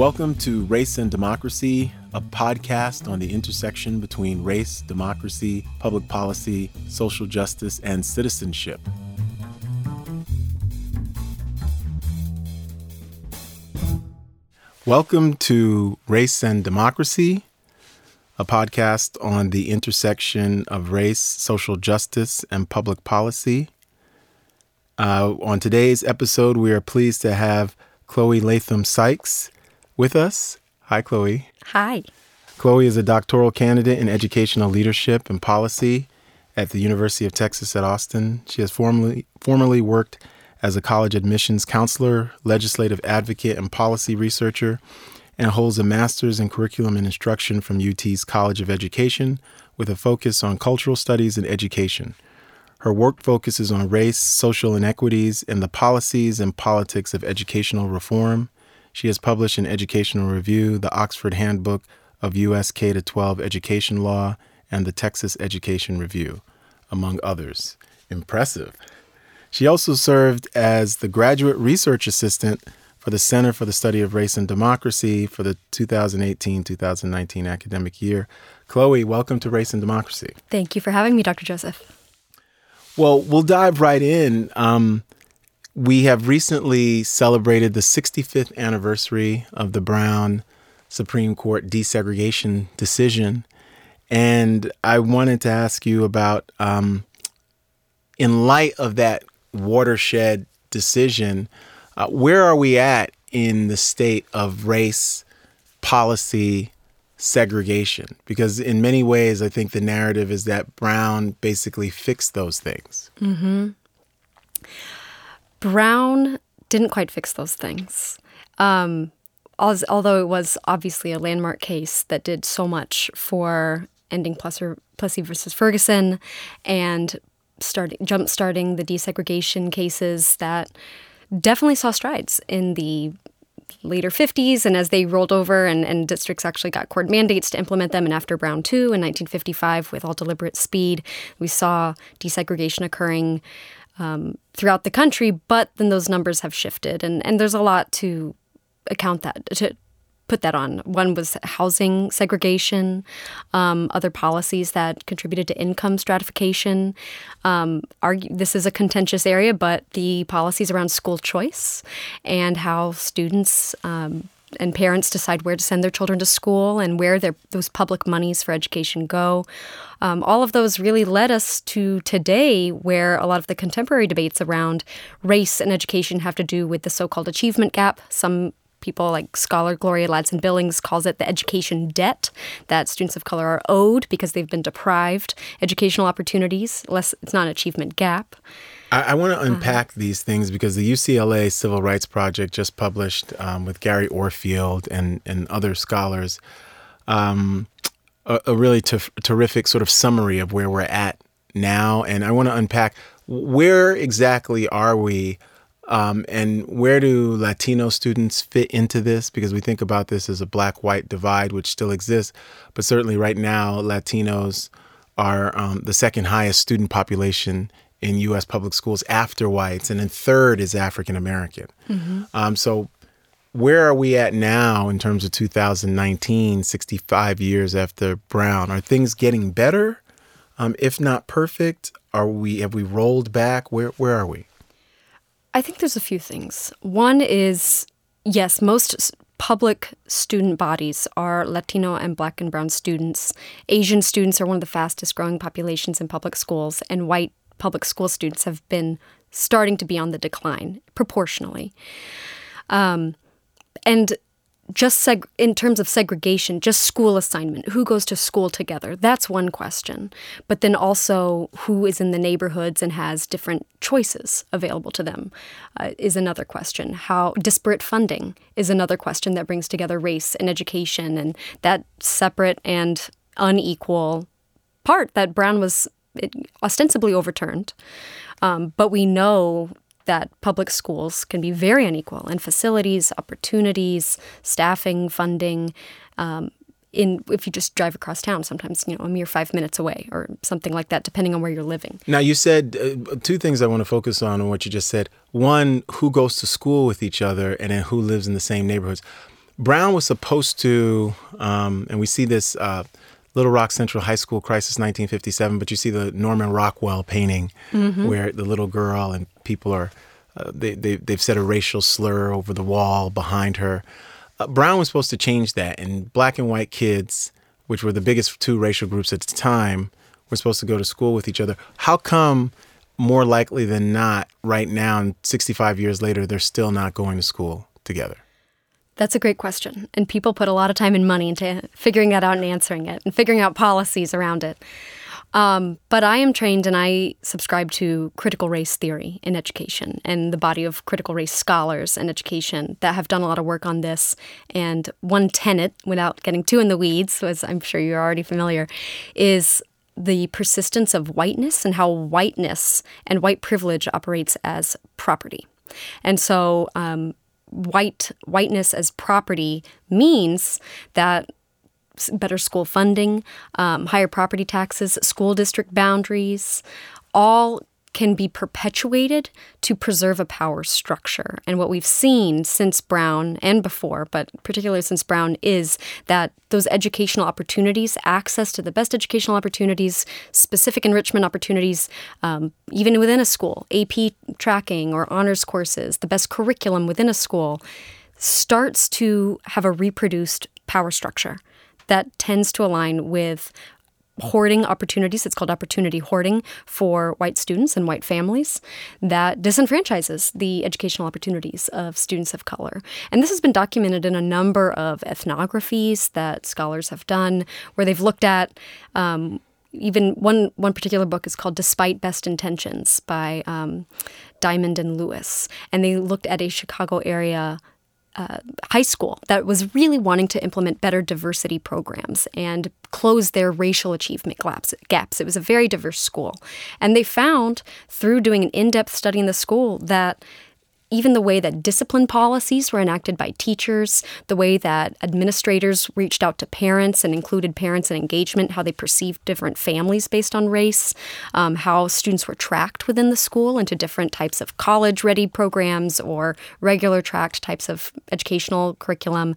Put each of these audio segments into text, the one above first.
Welcome to Race and Democracy, a podcast on the intersection between race, democracy, public policy, social justice, and citizenship. Welcome to Race and Democracy, a podcast on the intersection of race, social justice, and public policy. Uh, on today's episode, we are pleased to have Chloe Latham Sikes with us. Hi, Chloe. Hi. Chloe is a doctoral candidate in educational leadership and policy at the University of Texas at Austin. She has formerly, formerly worked as a college admissions counselor, legislative advocate, and policy researcher, and holds a master's in curriculum and instruction from UT's College of Education with a focus on cultural studies and education. Her work focuses on race, social inequities, and the policies and politics of educational reform. She has published in Educational Review, the Oxford Handbook of U.S. K 12 Education Law, and the Texas Education Review, among others. Impressive. She also served as the graduate research assistant for the Center for the Study of Race and Democracy for the 2018 2019 academic year. Chloe, welcome to Race and Democracy. Thank you for having me, Dr. Joseph. Well, we'll dive right in. Um, we have recently celebrated the 65th anniversary of the Brown Supreme Court desegregation decision. And I wanted to ask you about, um, in light of that watershed decision, uh, where are we at in the state of race policy segregation? Because in many ways, I think the narrative is that Brown basically fixed those things. Mm-hmm. Brown didn't quite fix those things. Um, although it was obviously a landmark case that did so much for ending Plessy versus Ferguson and starting jump starting the desegregation cases that definitely saw strides in the later 50s and as they rolled over and, and districts actually got court mandates to implement them and after brown 2 in 1955 with all deliberate speed we saw desegregation occurring um, throughout the country but then those numbers have shifted and, and there's a lot to account that to put that on. One was housing segregation, um, other policies that contributed to income stratification. Um, argue, this is a contentious area, but the policies around school choice and how students um, and parents decide where to send their children to school and where their, those public monies for education go. Um, all of those really led us to today, where a lot of the contemporary debates around race and education have to do with the so called achievement gap. Some people like scholar Gloria Ladson Billings calls it the education debt that students of color are owed because they've been deprived educational opportunities. Less, it's not an achievement gap. I, I want to uh-huh. unpack uh, these things because the UCLA Civil Rights Project just published um, with Gary Orfield and, and other scholars um, a, a, really terrific sort of summary of where we're at now. And I want to unpack where exactly are we um, and where do Latino students fit into this? Because we think about this as a black white divide, which still exists. But certainly right now, Latinos are um, the second highest student population in U.S. public schools after whites, and then third is African American. Mm-hmm. Um, so, where are we at now in terms of 2019, 65 years after Brown? Are things getting better? Um, if not perfect, are we have we rolled back? Where where are we? I think there's a few things. One is yes, most public student bodies are Latino and Black and Brown students. Asian students are one of the fastest growing populations in public schools, and white public school students have been starting to be on the decline proportionally. Um, and just seg- in terms of segregation, just school assignment, who goes to school together? That's one question. But then also, who is in the neighborhoods and has different choices available to them uh, is another question. How disparate funding is another question that brings together race and education and that separate and unequal part that Brown was ostensibly overturned. Um, but we know that public schools can be very unequal in facilities, opportunities, staffing, funding. Um, in if you just drive across town, sometimes you know a mere five minutes away or something like that, depending on where you're living. Now you said uh, two things I want to focus on on what you just said. One, who goes to school with each other, and then who lives in the same neighborhoods. Brown was supposed to, um, and we see this uh, Little Rock Central High School crisis 1957, but you see the Norman Rockwell painting mm-hmm. where the little girl and people are, uh, they, they, they've said a racial slur over the wall behind her. Uh, Brown was supposed to change that, and black and white kids, which were the biggest two racial groups at the time, were supposed to go to school with each other. How come? More likely than not, right now, and 65 years later, they're still not going to school together. That's a great question. And people put a lot of time and money into figuring that out and answering it and figuring out policies around it. Um, but I am trained and I subscribe to critical race theory in education and the body of critical race scholars in education that have done a lot of work on this. And one tenet, without getting too in the weeds, as I'm sure you're already familiar, is the persistence of whiteness and how whiteness and white privilege operates as property. And so um, white whiteness as property means that better school funding, um, higher property taxes, school district boundaries, all can be perpetuated to preserve a power structure. And what we've seen since Brown and before, but particularly since Brown, is that those educational opportunities, access to the best educational opportunities, specific enrichment opportunities, um, even within a school, AP tracking or honors courses, the best curriculum within a school, starts to have a reproduced power structure that tends to align with hoarding opportunities. It's called opportunity hoarding for white students and white families that disenfranchises the educational opportunities of students of color. And this has been documented in a number of ethnographies that scholars have done where they've looked at. Um, even one one particular book is called "Despite Best Intentions" by um, Diamond and Lewis, and they looked at a Chicago area uh, high school that was really wanting to implement better diversity programs and close their racial achievement gaps. It was a very diverse school. And they found through doing an in depth study in the school that even the way that discipline policies were enacted by teachers, the way that administrators reached out to parents and included parents in engagement, how they perceived different families based on race, um, how students were tracked within the school into different types of college ready programs or regular tracked types of educational curriculum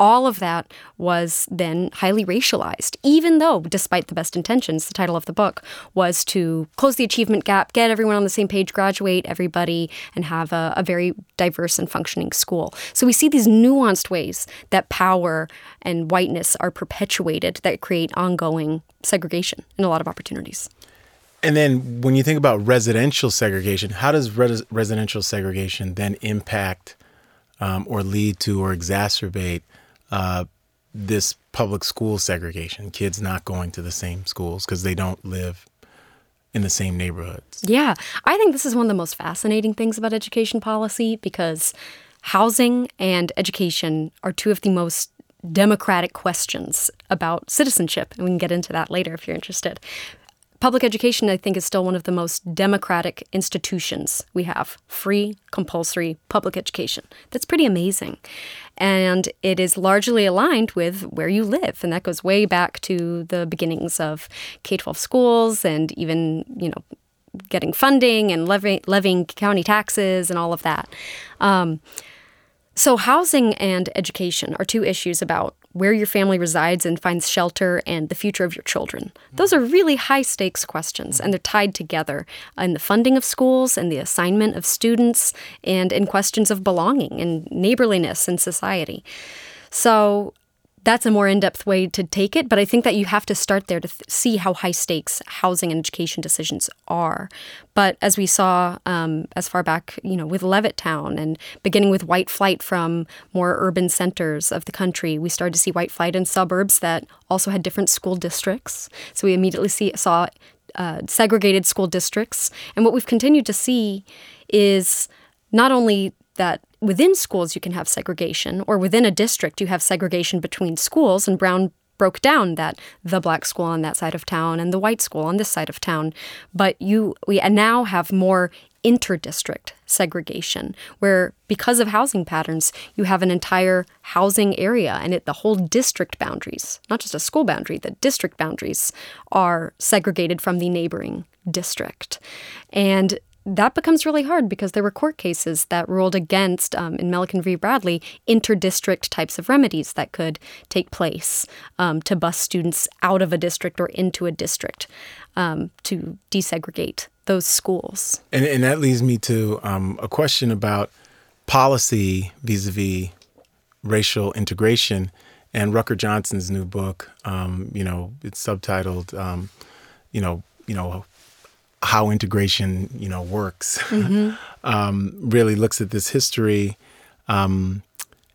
all of that was then highly racialized, even though, despite the best intentions, the title of the book was to close the achievement gap, get everyone on the same page, graduate everybody, and have a, a very diverse and functioning school. So we see these nuanced ways that power and whiteness are perpetuated that create ongoing segregation in a lot of opportunities. And then when you think about residential segregation, how does res- residential segregation then impact um, or lead to or exacerbate uh, this public school segregation, kids not going to the same schools because they don't live in the same neighborhoods. Yeah, I think this is one of the most fascinating things about education policy because housing and education are two of the most democratic questions about citizenship. And we can get into that later if you're interested public education, I think, is still one of the most democratic institutions we have free, compulsory public education. That's pretty amazing. And it is largely aligned with where you live. And that goes way back to the beginnings of K 12 schools and even, you know, getting funding and levying, county taxes and all of that. Um, so, housing and education are two issues about where your family resides and finds shelter, and the future of your children. Those are really high stakes questions, and they're tied together in the funding of schools and the assignment of students and in questions of belonging and neighborliness in society. So, that's a more in-depth way to take it but i think that you have to start there to th- see how high stakes housing and education decisions are. But as we saw um, as far back you know with levittown and beginning with white flight from more urban centers of the country we started to see white flight in suburbs that also had different school districts. So we immediately see, saw uh, segregated school districts. And what we've continued to see is not only that within schools you can have segregation, or within a district you have segregation between schools, and Brown broke down that the black school on that side of town and the white school on this side of town. But you we now have more interdistrict segregation where because of housing patterns you have an entire housing area and it the whole district boundaries not just a school boundary the district boundaries are segregated from the neighboring district and that becomes really hard because there were court cases that ruled against, um, in Milliken v. Bradley, interdistrict types of remedies that could take place um, to bus students out of a district or into a district um, to desegregate those schools. And, and that leads me to um, a question about policy vis a vis racial integration. And Rucker Johnson's new book, um, you know, it's subtitled, um, you know, you know, how integration, you know, works. Mm-hmm. um, really looks at this history. Um,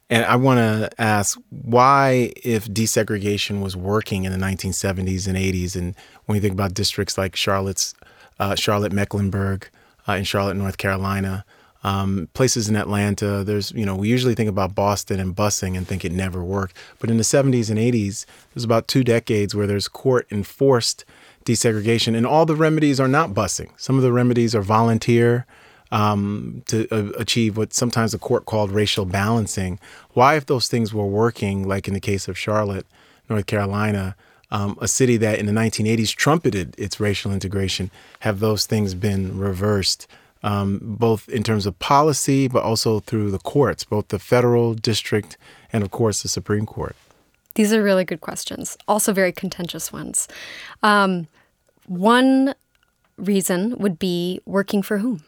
and I want to ask why, if desegregation was working in the 1970s and 80s, and when you think about districts like Charlotte's, uh, Charlotte Mecklenburg uh, in Charlotte, North Carolina, um, places in Atlanta, there's, you know, we usually think about Boston and busing and think it never worked. But in the 70s and 80s, there's about two decades where there's court enforced desegregation, and all the remedies are not busing. Some of the remedies are volunteer um, to uh, achieve what sometimes the court called racial balancing. Why, if those things were working, like in the case of Charlotte, North Carolina, um, a city that in the 1980s trumpeted its racial integration, have those things been reversed? Um, both in terms of policy, but also through the courts, both the federal, district, and of course the Supreme Court? These are really good questions, also very contentious ones. Um, one reason would be working for whom?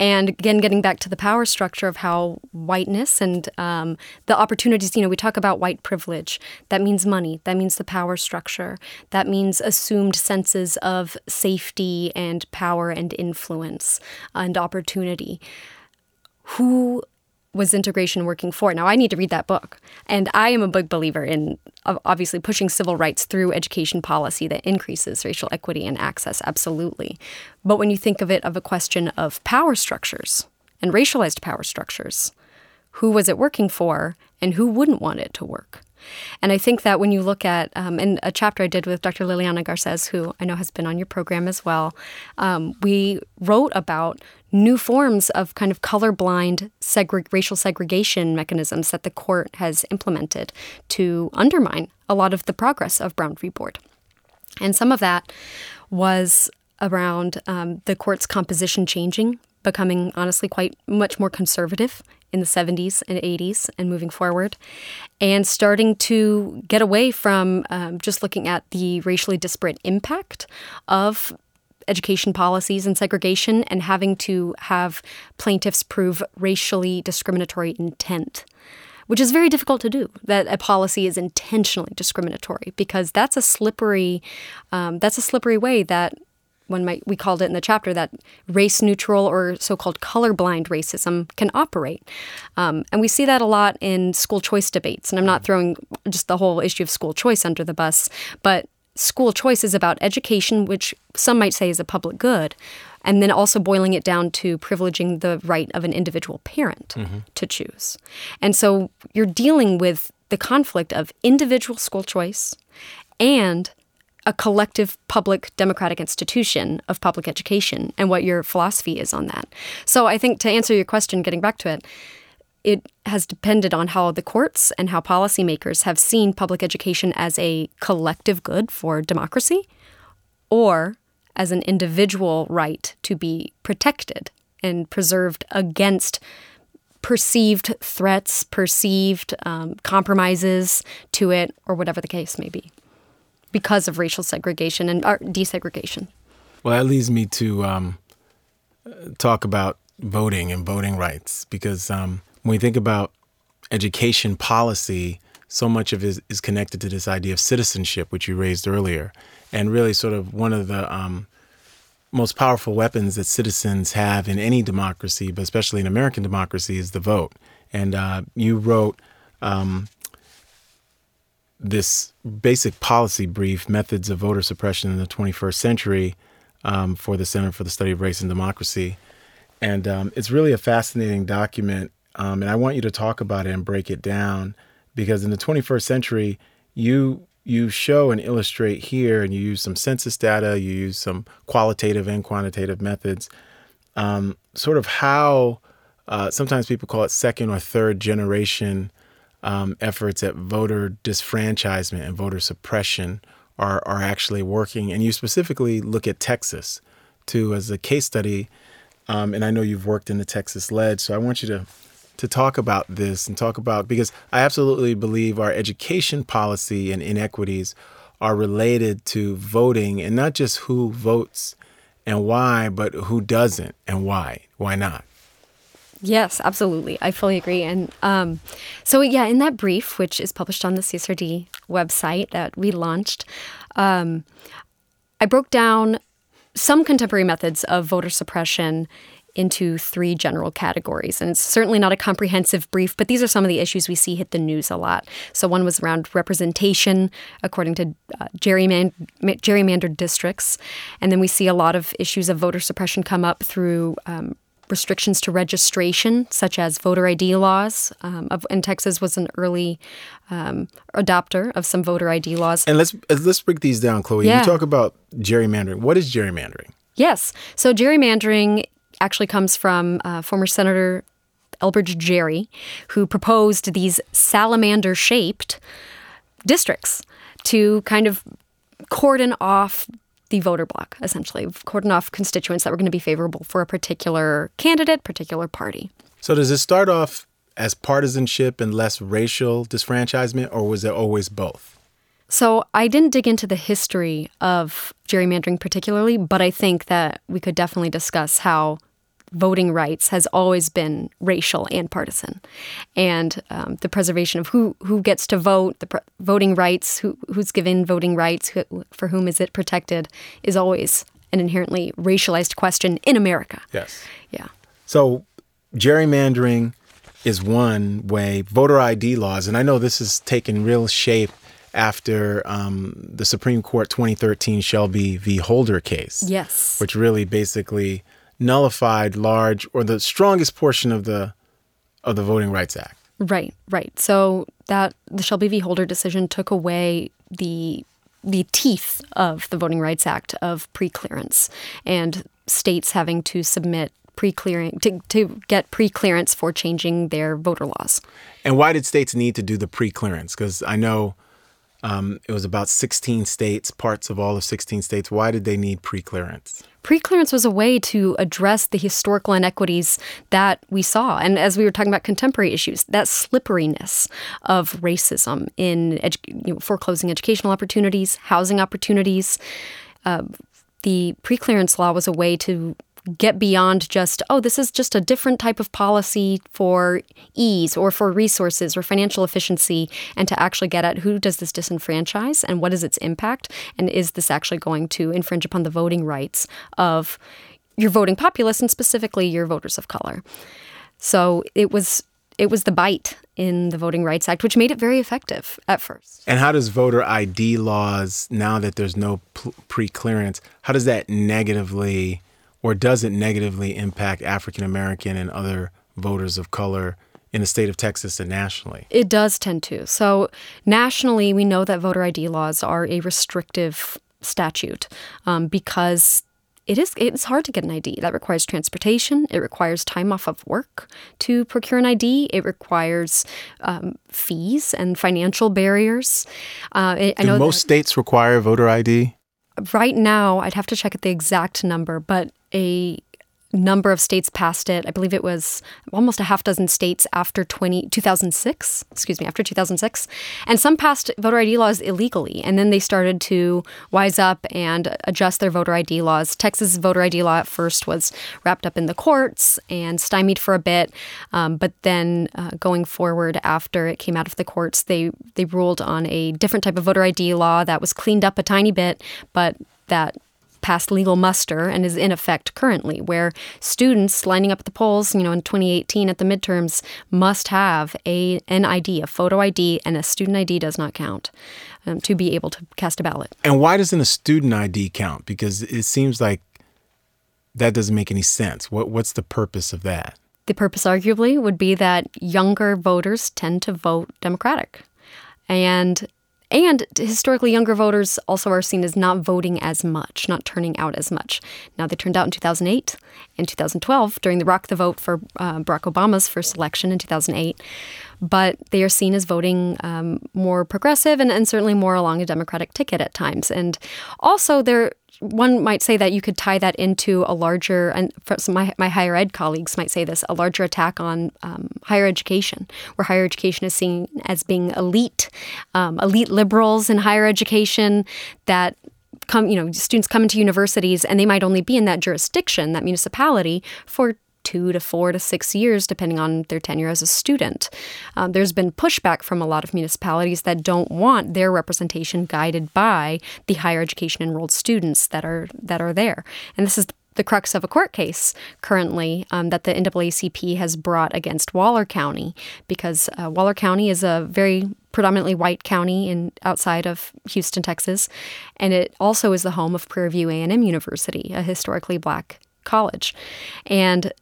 And again, getting back to the power structure of how whiteness and um, the opportunities, you know, we talk about white privilege. That means money. That means the power structure. That means assumed senses of safety and power and influence and opportunity. Who was integration working for? Now, I need to read that book. And I am a big believer in obviously pushing civil rights through education policy that increases racial equity and access, absolutely. But when you think of it of a question of power structures and racialized power structures, who was it working for and who wouldn't want it to work? And I think that when you look at, um, in a chapter I did with Dr. Liliana Garces, who I know has been on your program as well, um, we wrote about new forms of kind of colorblind segre- racial segregation mechanisms that the court has implemented to undermine a lot of the progress of Brown v. Board. And some of that was around um, the court's composition changing, becoming honestly quite much more conservative in the 70s and 80s and moving forward, and starting to get away from um, just looking at the racially disparate impact of education policies and segregation and having to have plaintiffs prove racially discriminatory intent which is very difficult to do that a policy is intentionally discriminatory because that's a slippery um, that's a slippery way that one might we called it in the chapter that race neutral or so-called colorblind racism can operate um, and we see that a lot in school choice debates and i'm not throwing just the whole issue of school choice under the bus but school choice is about education, which some might say is a public good, and then also boiling it down to privileging the right of an individual parent mm-hmm. to choose. And so you're dealing with the conflict of individual school choice and a collective public democratic institution of public education and what your philosophy is on that. So I think to answer your question, getting back to it, it has depended on how the courts and how policymakers have seen public education as a collective good for democracy or as an individual right to be protected and preserved against perceived threats, perceived um, compromises to it, or whatever the case may be, because of racial segregation and desegregation. Well, that leads me to um, talk about voting and voting rights because um, when we think about education policy, so much of it is, connected to this idea of citizenship, which you raised earlier, and really sort of one of the um, most powerful weapons that citizens have in any democracy, but especially in American democracy, is the vote. And uh, you wrote um, this basic policy brief, Methods of Voter Suppression in the 21st Century, um, for the Center for the Study of Race and Democracy. And um, it's really a fascinating document um, and I want you to talk about it and break it down because in the 21st century, you you show and illustrate here, and you use some census data, you use some qualitative and quantitative methods, um, sort of how uh, sometimes people call it second or third generation um, efforts at voter disfranchisement and voter suppression are, are actually working. And you specifically look at Texas, too, as a case study um, and I know you've worked in the Texas Lege, so I want you to to talk about this and talk about because I absolutely believe our education policy and inequities are related to voting and not just who votes and why, but who doesn't and why. Why not? Yes, absolutely. I fully agree. And um, so, yeah, in that brief, which is published on the CSRD website that we launched, um, I broke down some contemporary methods of voter suppression into three general categories. And it's certainly not a comprehensive brief, but these are some of the issues we see hit the news a lot. So, one was around representation, according to uh, gerryman- gerrymandered districts. And then we see a lot of issues of voter suppression come up through um, restrictions to registration, such as voter ID laws. Um, of, and Texas was an early um, adopter of some voter ID laws. And let's let's break these down, Chloe. Yeah. You talk about gerrymandering. What is gerrymandering? Yes. So gerrymandering actually comes from uh, former Senator Elbridge Gerry, who proposed these salamander shaped districts to kind of cordon off the voter block, essentially, cordon off constituents that were going to be favorable for a particular candidate, particular party. So, does it start off as partisanship and less racial disfranchisement, or was it always both? So I didn't dig into the history of gerrymandering particularly, but I think that we could definitely discuss how voting rights has always been racial and partisan, and um, the preservation of who who gets to vote, the voting rights, who who's given voting rights, who, for whom is it protected, is always an inherently racialized question in America. Yes. Yeah. So, gerrymandering is one way. Voter ID laws, and I know this has taken real shape after um, the Supreme Court 2013 Shelby v. Holder case. Yes. Which really basically nullified large or the strongest portion of the of the Voting Rights Act. Right, right. So that the Shelby v. Holder decision took away the the teeth of the Voting Rights Act of pre-clearance and states having to submit pre-clearing to, to get pre-clearance for changing their voter laws. And why did states need to do the pre-clearance? Because I know um, it was about 16 states, parts of all of 16 states. Why did they need pre-clearance? Preclearance was a way to address the historical inequities that we saw. And as we were talking about contemporary issues, that slipperiness of racism in edu- you know, foreclosing educational opportunities, housing opportunities. Uh, the preclearance law was a way to get beyond just, oh, this is just a different type of policy for ease or for resources or financial efficiency, and to actually get at who does this disenfranchise and what is its impact, and is this actually going to infringe upon the voting rights of your voting populace and specifically your voters of color. So it was it was the bite in the Voting Rights Act, which made it very effective at first. And how does voter ID laws, now that there's no pre clearance, how does that negatively or does it negatively impact African American and other voters of color in the state of Texas and nationally? It does tend to. So, nationally, we know that voter ID laws are a restrictive statute um, because it is it's hard to get an ID. That requires transportation. It requires time off of work to procure an ID. It requires um, fees and financial barriers. Uh, it, Do I most states require voter ID? Right now, I'd have to check at the exact number, but a number of states passed it. I believe it was almost a half dozen states after 20, 2006, excuse me, after 2006. And some passed voter ID laws illegally. And then they started to wise up and adjust their voter ID laws. Texas' voter ID law at first was wrapped up in the courts and stymied for a bit. Um, but then uh, going forward, after it came out of the courts, they, they ruled on a different type of voter ID law that was cleaned up a tiny bit, but that passed legal muster and is in effect currently, where students lining up at the polls, you know, in 2018 at the midterms, must have a an ID, a photo ID, and a student ID does not count um, to be able to cast a ballot. And why doesn't a student ID count? Because it seems like that doesn't make any sense. What what's the purpose of that? The purpose, arguably, would be that younger voters tend to vote Democratic. And and historically, younger voters also are seen as not voting as much, not turning out as much. Now, they turned out in 2008 and 2012 during the Rock the Vote for uh, Barack Obama's first election in 2008. But they are seen as voting um, more progressive and, and certainly more along a Democratic ticket at times. And also, they're one might say that you could tie that into a larger, and my, my higher ed colleagues might say this, a larger attack on um, higher education, where higher education is seen as being elite, um, elite liberals in higher education that come, you know, students come into universities and they might only be in that jurisdiction, that municipality, for two to four to six years, depending on their tenure as a student. Um, there's been pushback from a lot of municipalities that don't want their representation guided by the higher education enrolled students that are that are there, and this is the crux of a court case currently um, that the NAACP has brought against Waller County because uh, Waller County is a very predominantly white county in outside of Houston, Texas, and it also is the home of Prairie View A&M University, a historically black college, and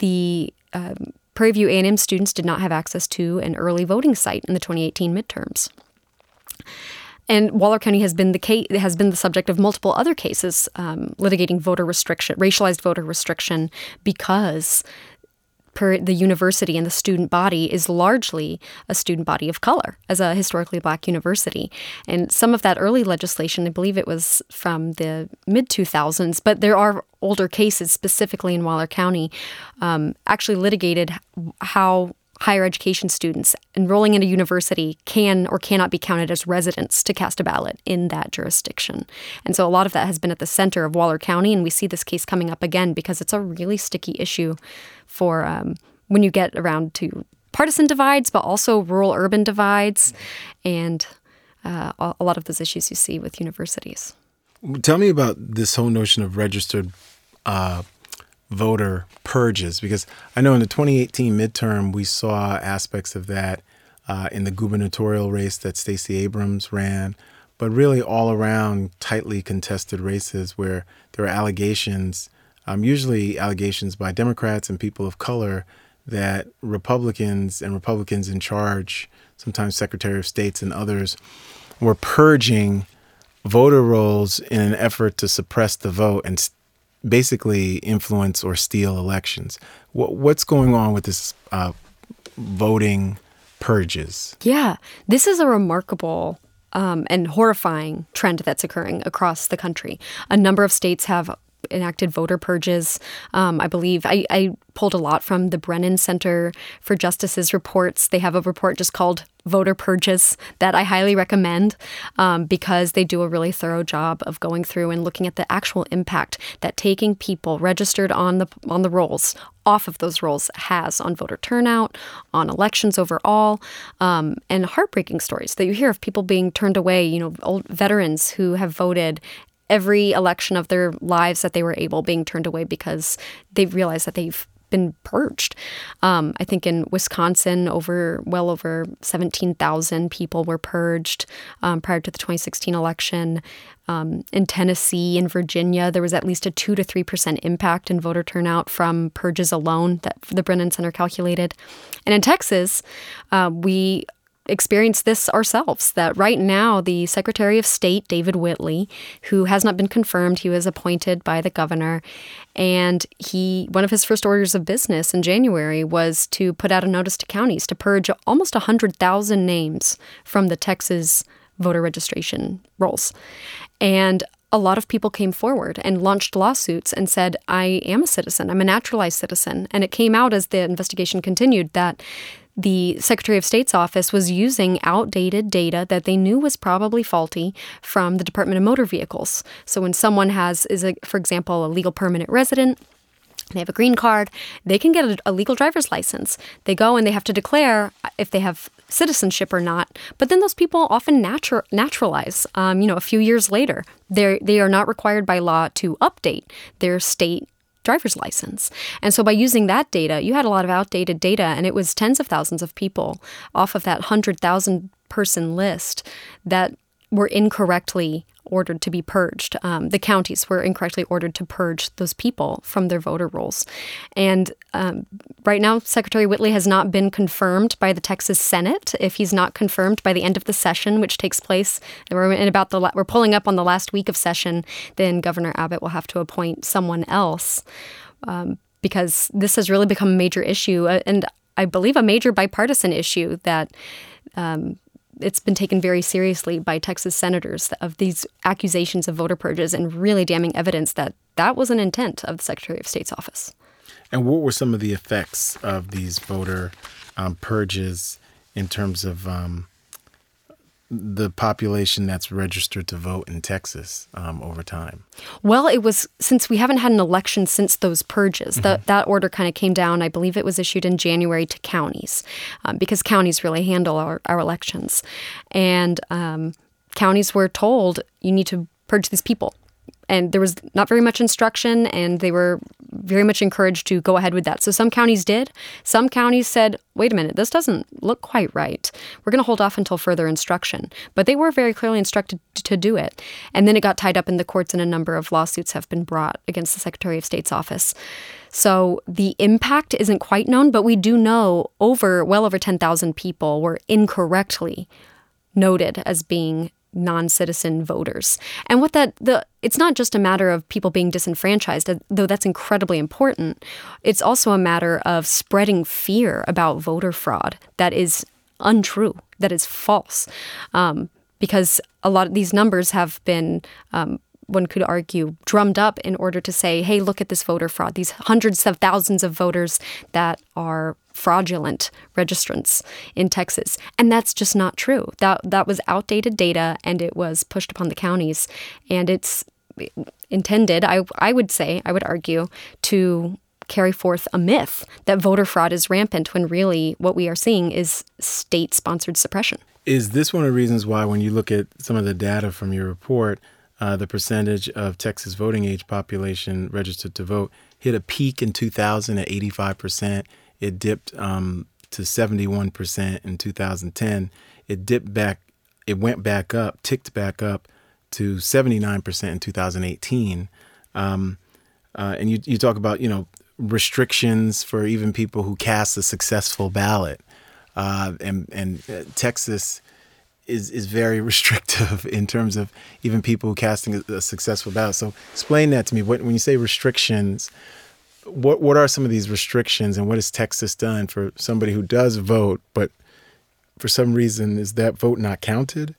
the um, Prairie View A&M students did not have access to an early voting site in the 2018 midterms. And Waller County has been the case, has been the subject of multiple other cases um, litigating voter restriction, racialized voter restriction, because per the university and the student body is largely a student body of color as a historically black university. And some of that early legislation, I believe it was from the mid 2000s, but there are older cases specifically in Waller County um, actually litigated how higher education students enrolling in a university can or cannot be counted as residents to cast a ballot in that jurisdiction. And so a lot of that has been at the center of Waller County, and we see this case coming up again because it's a really sticky issue for um, when you get around to partisan divides, but also rural urban divides, and uh, a lot of those issues you see with universities. Tell me about this whole notion of registered uh, voter purges. Because I know in the 2018 midterm we saw aspects of that uh, in the gubernatorial race that Stacey Abrams ran, but really all around tightly contested races where there were allegations, um, usually allegations by Democrats and people of color, that Republicans and Republicans in charge, sometimes Secretary of States and others, were purging voter rolls in an effort to suppress the vote and basically influence or steal elections. What, what's going on with this uh, voting purges? Yeah, this is a remarkable um, and horrifying trend that's occurring across the country. A number of states have enacted voter purges. Um, I believe I, I, pulled a lot from the Brennan Center for Justice's reports. They have a report just called Voter Purges that I highly recommend um, because they do a really thorough job of going through and looking at the actual impact that taking people registered on the on the rolls off of those rolls has on voter turnout, on elections overall, um, and heartbreaking stories that you hear of people being turned away. You know, old veterans who have voted every election of their lives that they were able being turned away because they realized that they've been purged. Um, I think in Wisconsin, over well over 17,000 people were purged um, prior to the 2016 election. Um, in Tennessee and Virginia, there was at least a 2 to 3% impact in voter turnout from purges alone that the Brennan Center calculated. And in Texas, uh, we experienced this ourselves that right now the Secretary of State, David Whitley, who has not been confirmed, he was appointed by the governor, and he one of his first orders of business in January was to put out a notice to counties to purge almost 100,000 names from the Texas voter registration rolls. And a lot of people came forward and launched lawsuits and said, I am a citizen, I'm a naturalized citizen. And it came out as the investigation continued that the Secretary of State's office was using outdated data that they knew was probably faulty from the Department of Motor Vehicles. So when someone has is a, for example, a legal permanent resident, they have a green card, they can get a, a legal driver's license. They go and they have to declare if they have citizenship or not. But then those people often natu- naturalize. Um, you know, a few years later, they they are not required by law to update their state driver's license. And so by using that data, you had a lot of outdated data, and it was tens of thousands of people off of that 100,000 person list that were incorrectly ordered to be purged. Um, the counties were incorrectly ordered to purge those people from their voter rolls. And um, right now, Secretary Whitley has not been confirmed by the Texas Senate. If he's not confirmed by the end of the session, which takes place, we're in about the we're pulling up on the last week of session, then Governor Abbott will have to appoint someone else. Um, because this has really become a major issue, uh, and I believe a major bipartisan issue that um, it's been taken very seriously by Texas senators of these accusations of voter purges and really damning evidence that that was an intent of the Secretary of State's office. And what were some of the effects of these voter um, purges in terms of um, the population that's registered to vote in Texas um, over time? Well, it was since we haven't had an election since those purges. Mm-hmm. That that order kind of came down. I believe it was issued in January to counties um, because counties really handle our, our elections, and um, counties were told you need to purge these people and there was not very much instruction and they were very much encouraged to go ahead with that. So some counties did. Some counties said, wait a minute, this doesn't look quite right. We're going to hold off until further instruction. But they were very clearly instructed to do it. And then it got tied up in the courts and a number of lawsuits have been brought against the Secretary of State's office. So the impact isn't quite known, but we do know over well over 10,000 people were incorrectly noted as being non-citizen voters. And what that the it's not just a matter of people being disenfranchised, though that's incredibly important. It's also a matter of spreading fear about voter fraud that is untrue, that is false. Um, because a lot of these numbers have been um, one could argue, drummed up in order to say, hey, look at this voter fraud, these hundreds of thousands of voters that are fraudulent registrants in Texas. And that's just not true. That that was outdated data and it was pushed upon the counties. And it's intended, I I would say, I would argue, to carry forth a myth that voter fraud is rampant when really what we are seeing is state sponsored suppression. Is this one of the reasons why, when you look at some of the data from your report, uh, the percentage of Texas voting age population registered to vote hit a peak in 2000 at 85%. It dipped um, to 71% in 2010. It dipped back, it went back up, ticked back up to 79% in 2018. Um, uh, and you, you talk about, you know, restrictions for even people who cast a successful ballot. Uh, and and uh, Texas is is very restrictive in terms of even people casting a, a successful ballot. So explain that to me. What, when you say restrictions, what what are some of these restrictions, and what has Texas done for somebody who does vote, but for some reason is that vote not counted?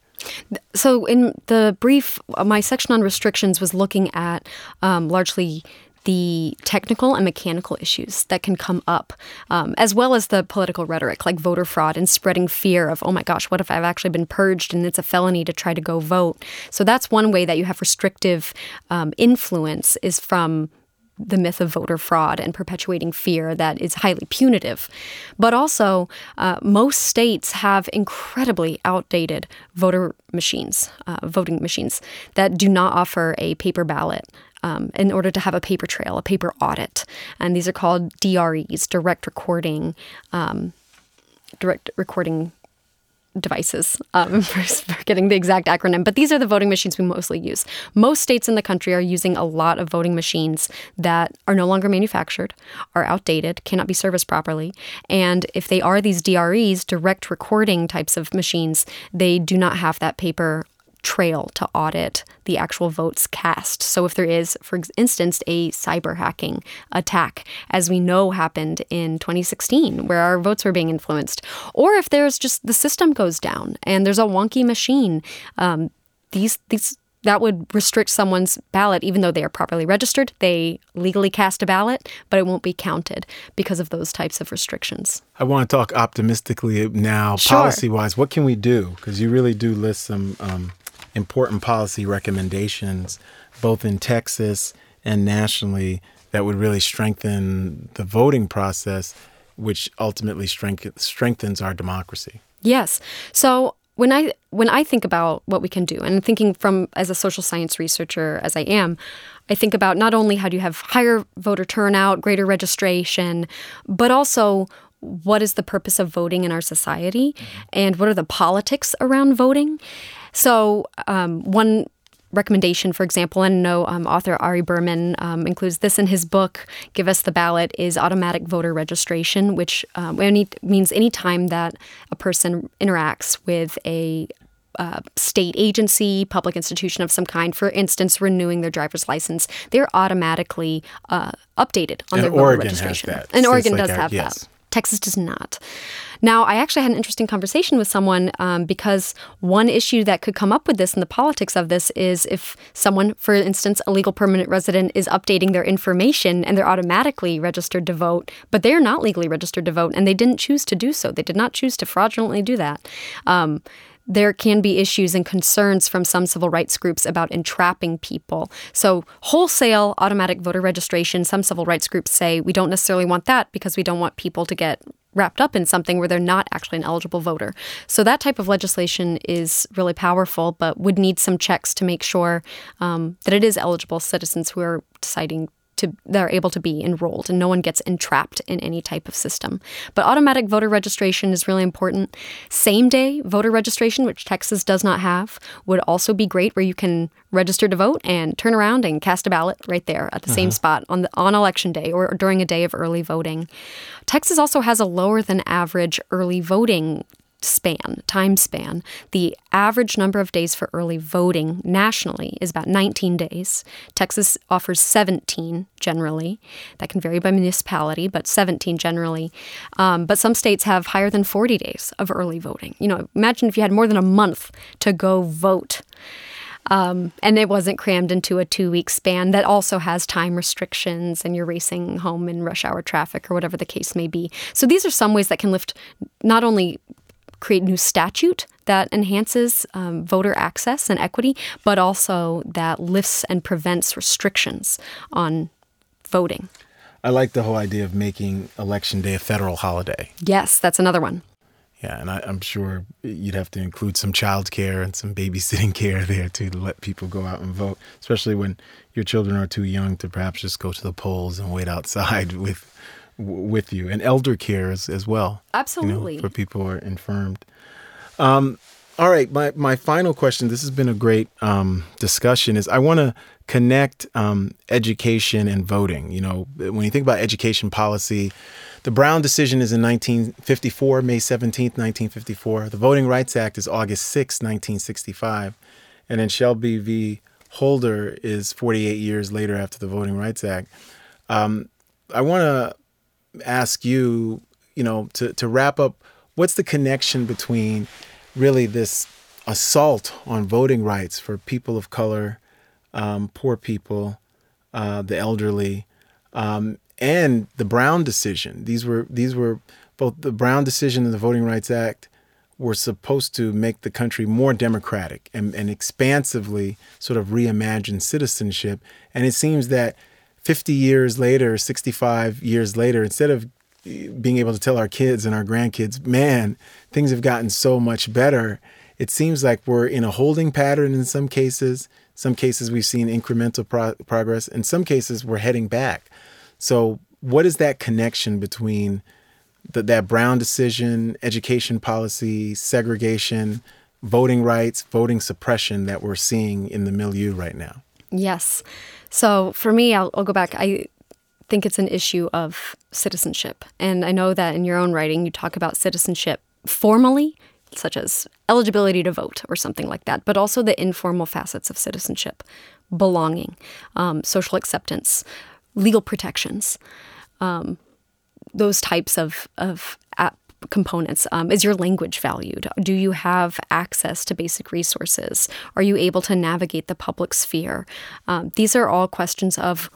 So in the brief, my section on restrictions was looking at um, largely the technical and mechanical issues that can come up, um, as well as the political rhetoric like voter fraud and spreading fear of, oh my gosh, what if I've actually been purged and it's a felony to try to go vote? So that's one way that you have restrictive um, influence is from the myth of voter fraud and perpetuating fear that is highly punitive. But also, uh, most states have incredibly outdated voter machines, uh, voting machines, that do not offer a paper ballot um, in order to have a paper trail, a paper audit. And these are called DREs, direct recording, um, direct recording devices. Um, forgetting the exact acronym, but these are the voting machines we mostly use. Most states in the country are using a lot of voting machines that are no longer manufactured, are outdated, cannot be serviced properly, and if they are these DREs, direct recording types of machines, they do not have that paper trail to audit the actual votes cast. So, if there is, for instance, a cyber hacking attack, as we know happened in 2016, where our votes were being influenced, or if there's just the system goes down and there's a wonky machine, um, these these that would restrict someone's ballot, even though they are properly registered. They legally cast a ballot, but it won't be counted because of those types of restrictions. I want to talk optimistically now, sure. policy wise. What can we do? Because you really do list some um, important policy recommendations, both in Texas and nationally, that would really strengthen the voting process, which ultimately strengthens our democracy. Yes. So when I when I think about what we can do, and thinking from as a social science researcher as I am, I think about not only how do you have higher voter turnout, greater registration, but also what is the purpose of voting in our society, mm-hmm. and what are the politics around voting. So, um, one recommendation, for example, and no um, author Ari Berman um, includes this in his book, Give Us the Ballot, is automatic voter registration, which um, any, means any time that a person interacts with a uh, state agency, public institution of some kind, for instance, renewing their driver's license, they're automatically uh, updated on and their Oregon voter registration. Has that. And Oregon like does our, have yes. that. Texas does not. Now, I actually had an interesting conversation with someone um, because one issue that could come up with this and the politics of this is if someone, for instance, a legal permanent resident, is updating their information and they're automatically registered to vote, but they're not legally registered to vote and they didn't choose to do so. They did not choose to fraudulently do that. Um, there can be issues and concerns from some civil rights groups about entrapping people. So, wholesale automatic voter registration, some civil rights groups say we don't necessarily want that because we don't want people to get wrapped up in something where they're not actually an eligible voter. So that type of legislation is really powerful, but would need some checks to make sure um, that it is eligible citizens who are deciding to they're able to be enrolled and no one gets entrapped in any type of system. But automatic voter registration is really important. Same day voter registration, which Texas does not have, would also be great where you can register to vote and turn around and cast a ballot right there at the uh-huh. same spot on the on election day or during a day of early voting. Texas also has a lower than average early voting span, time span, the average number of days for early voting nationally is about 19 days. Texas offers 17 generally. That can vary by municipality, but 17 generally. Um, but some states have higher than 40 days of early voting. You know, imagine if you had more than a month to go vote. Um, and it wasn't crammed into a two week span that also has time restrictions and you're racing home in rush hour traffic or whatever the case may be. So these are some ways that can lift not only create new statute that enhances um, voter access and equity, but also that lifts and prevents restrictions on voting. I like the whole idea of making Election Day a federal holiday. Yes, that's another one. Yeah, and I, am sure you'd have to include some child care and some babysitting care there too to let people go out and vote, especially when your children are too young to perhaps just go to the polls and wait outside with with you, and elder care as, as well. Absolutely. You know, for people who are infirmed. Um, all right, my, my final question. This has been a great um, discussion. Is I want to connect um, education and voting. You know, when you think about education policy, the Brown decision is in 1954, May 17th, 1954. The Voting Rights Act is August 6, 1965, and then Shelby v. Holder is 48 years later after the Voting Rights Act. Um, I want to ask you, you know, to, to wrap up, what's the connection between really this assault on voting rights for people of color, um, poor people, uh, the elderly, um, and the Brown decision? These were these were both the Brown decision and the Voting Rights Act were supposed to make the country more democratic and, and expansively sort of reimagine citizenship. And it seems that 50 years later, 65 years later, instead of eh, being able to tell our kids and our grandkids, man, things have gotten so much better, it seems like we're in a holding pattern in some cases. Some cases we've seen incremental pro- progress. In some cases, we're heading back. So, what is that connection between the, that Brown decision, education policy, segregation, voting rights, voting suppression that we're seeing in the milieu right now? Yes. So for me, I'll, I'll go back. I think it's an issue of citizenship. And I know that in your own writing, you talk about citizenship formally, such as eligibility to vote or something like that, but also the informal facets of citizenship, belonging, um, social acceptance, legal protections, um, those types of, of components. Um, is your language valued? Do you have access to basic resources? Are you able to navigate the public sphere? Um, these are all questions of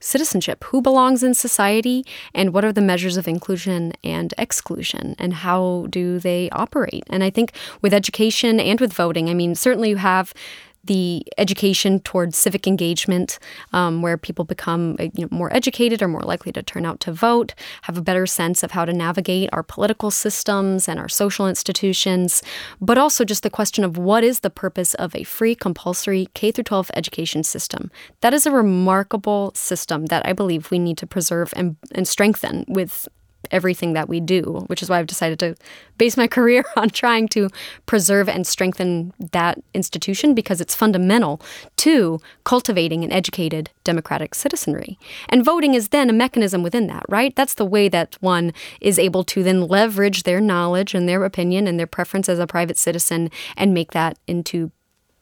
citizenship who belongs in society and what are the measures of inclusion and exclusion and how do they operate and i think with education and with voting i mean certainly you have the education towards civic engagement, um, where people become uh, you know, more educated or more likely to turn out to vote, have a better sense of how to navigate our political systems and our social institutions, but also just the question of what is the purpose of a free, compulsory K 12 education system. That is a remarkable system that I believe we need to preserve and, and strengthen with everything that we do, which is why I've decided to base my career on trying to preserve and strengthen that institution because it's fundamental to cultivating an educated democratic citizenry. And voting is then a mechanism within that, right? That's the way that one is able to then leverage their knowledge and their opinion and their preference as a private citizen and make that into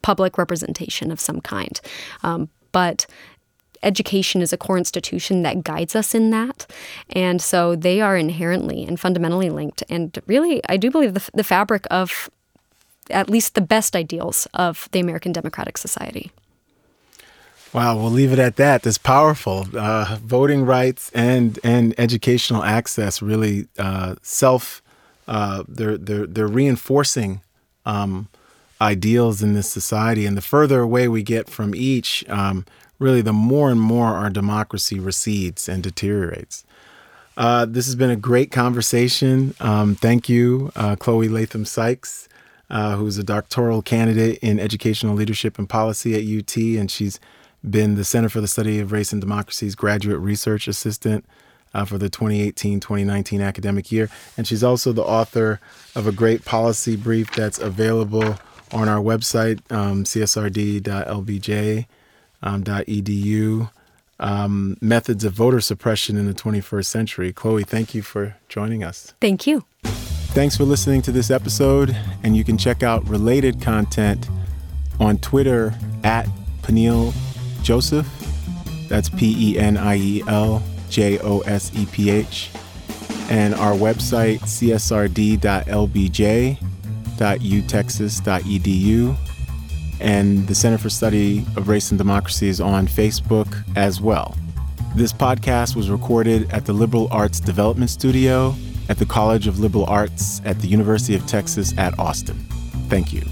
public representation of some kind. Um, but education is a core institution that guides us in that. And so they are inherently and fundamentally linked. And really, I do believe the, the fabric of at least the best ideals of the American democratic society. Wow, we'll leave it at that. That's powerful. Uh, voting rights and and educational access really uh, self. Uh, they're they're they're reinforcing um, ideals in this society, and the further away we get from each, um, really, the more and more our democracy recedes and deteriorates. Uh, this has been a great conversation. Um, thank you, uh, Chloe Latham Sikes, uh, who's a doctoral candidate in educational leadership and policy at UT, and she's been the Center for the Study of Race and Democracy's graduate research assistant uh, for the 2018 2019 academic year. And she's also the author of a great policy brief that's available on our website, um, csrd.lbj.edu. Um, methods of voter suppression in the 21st century. Chloe, thank you for joining us. Thank you. Thanks for listening to this episode, and you can check out related content on Twitter at Peniel Joseph. That's P E N I E L J O S E P H. And our website, csrd.lbj.utexas.edu. And the Center for Study of Race and Democracy is on Facebook as well. This podcast was recorded at the Liberal Arts Development Studio at the College of Liberal Arts at the University of Texas at Austin. Thank you.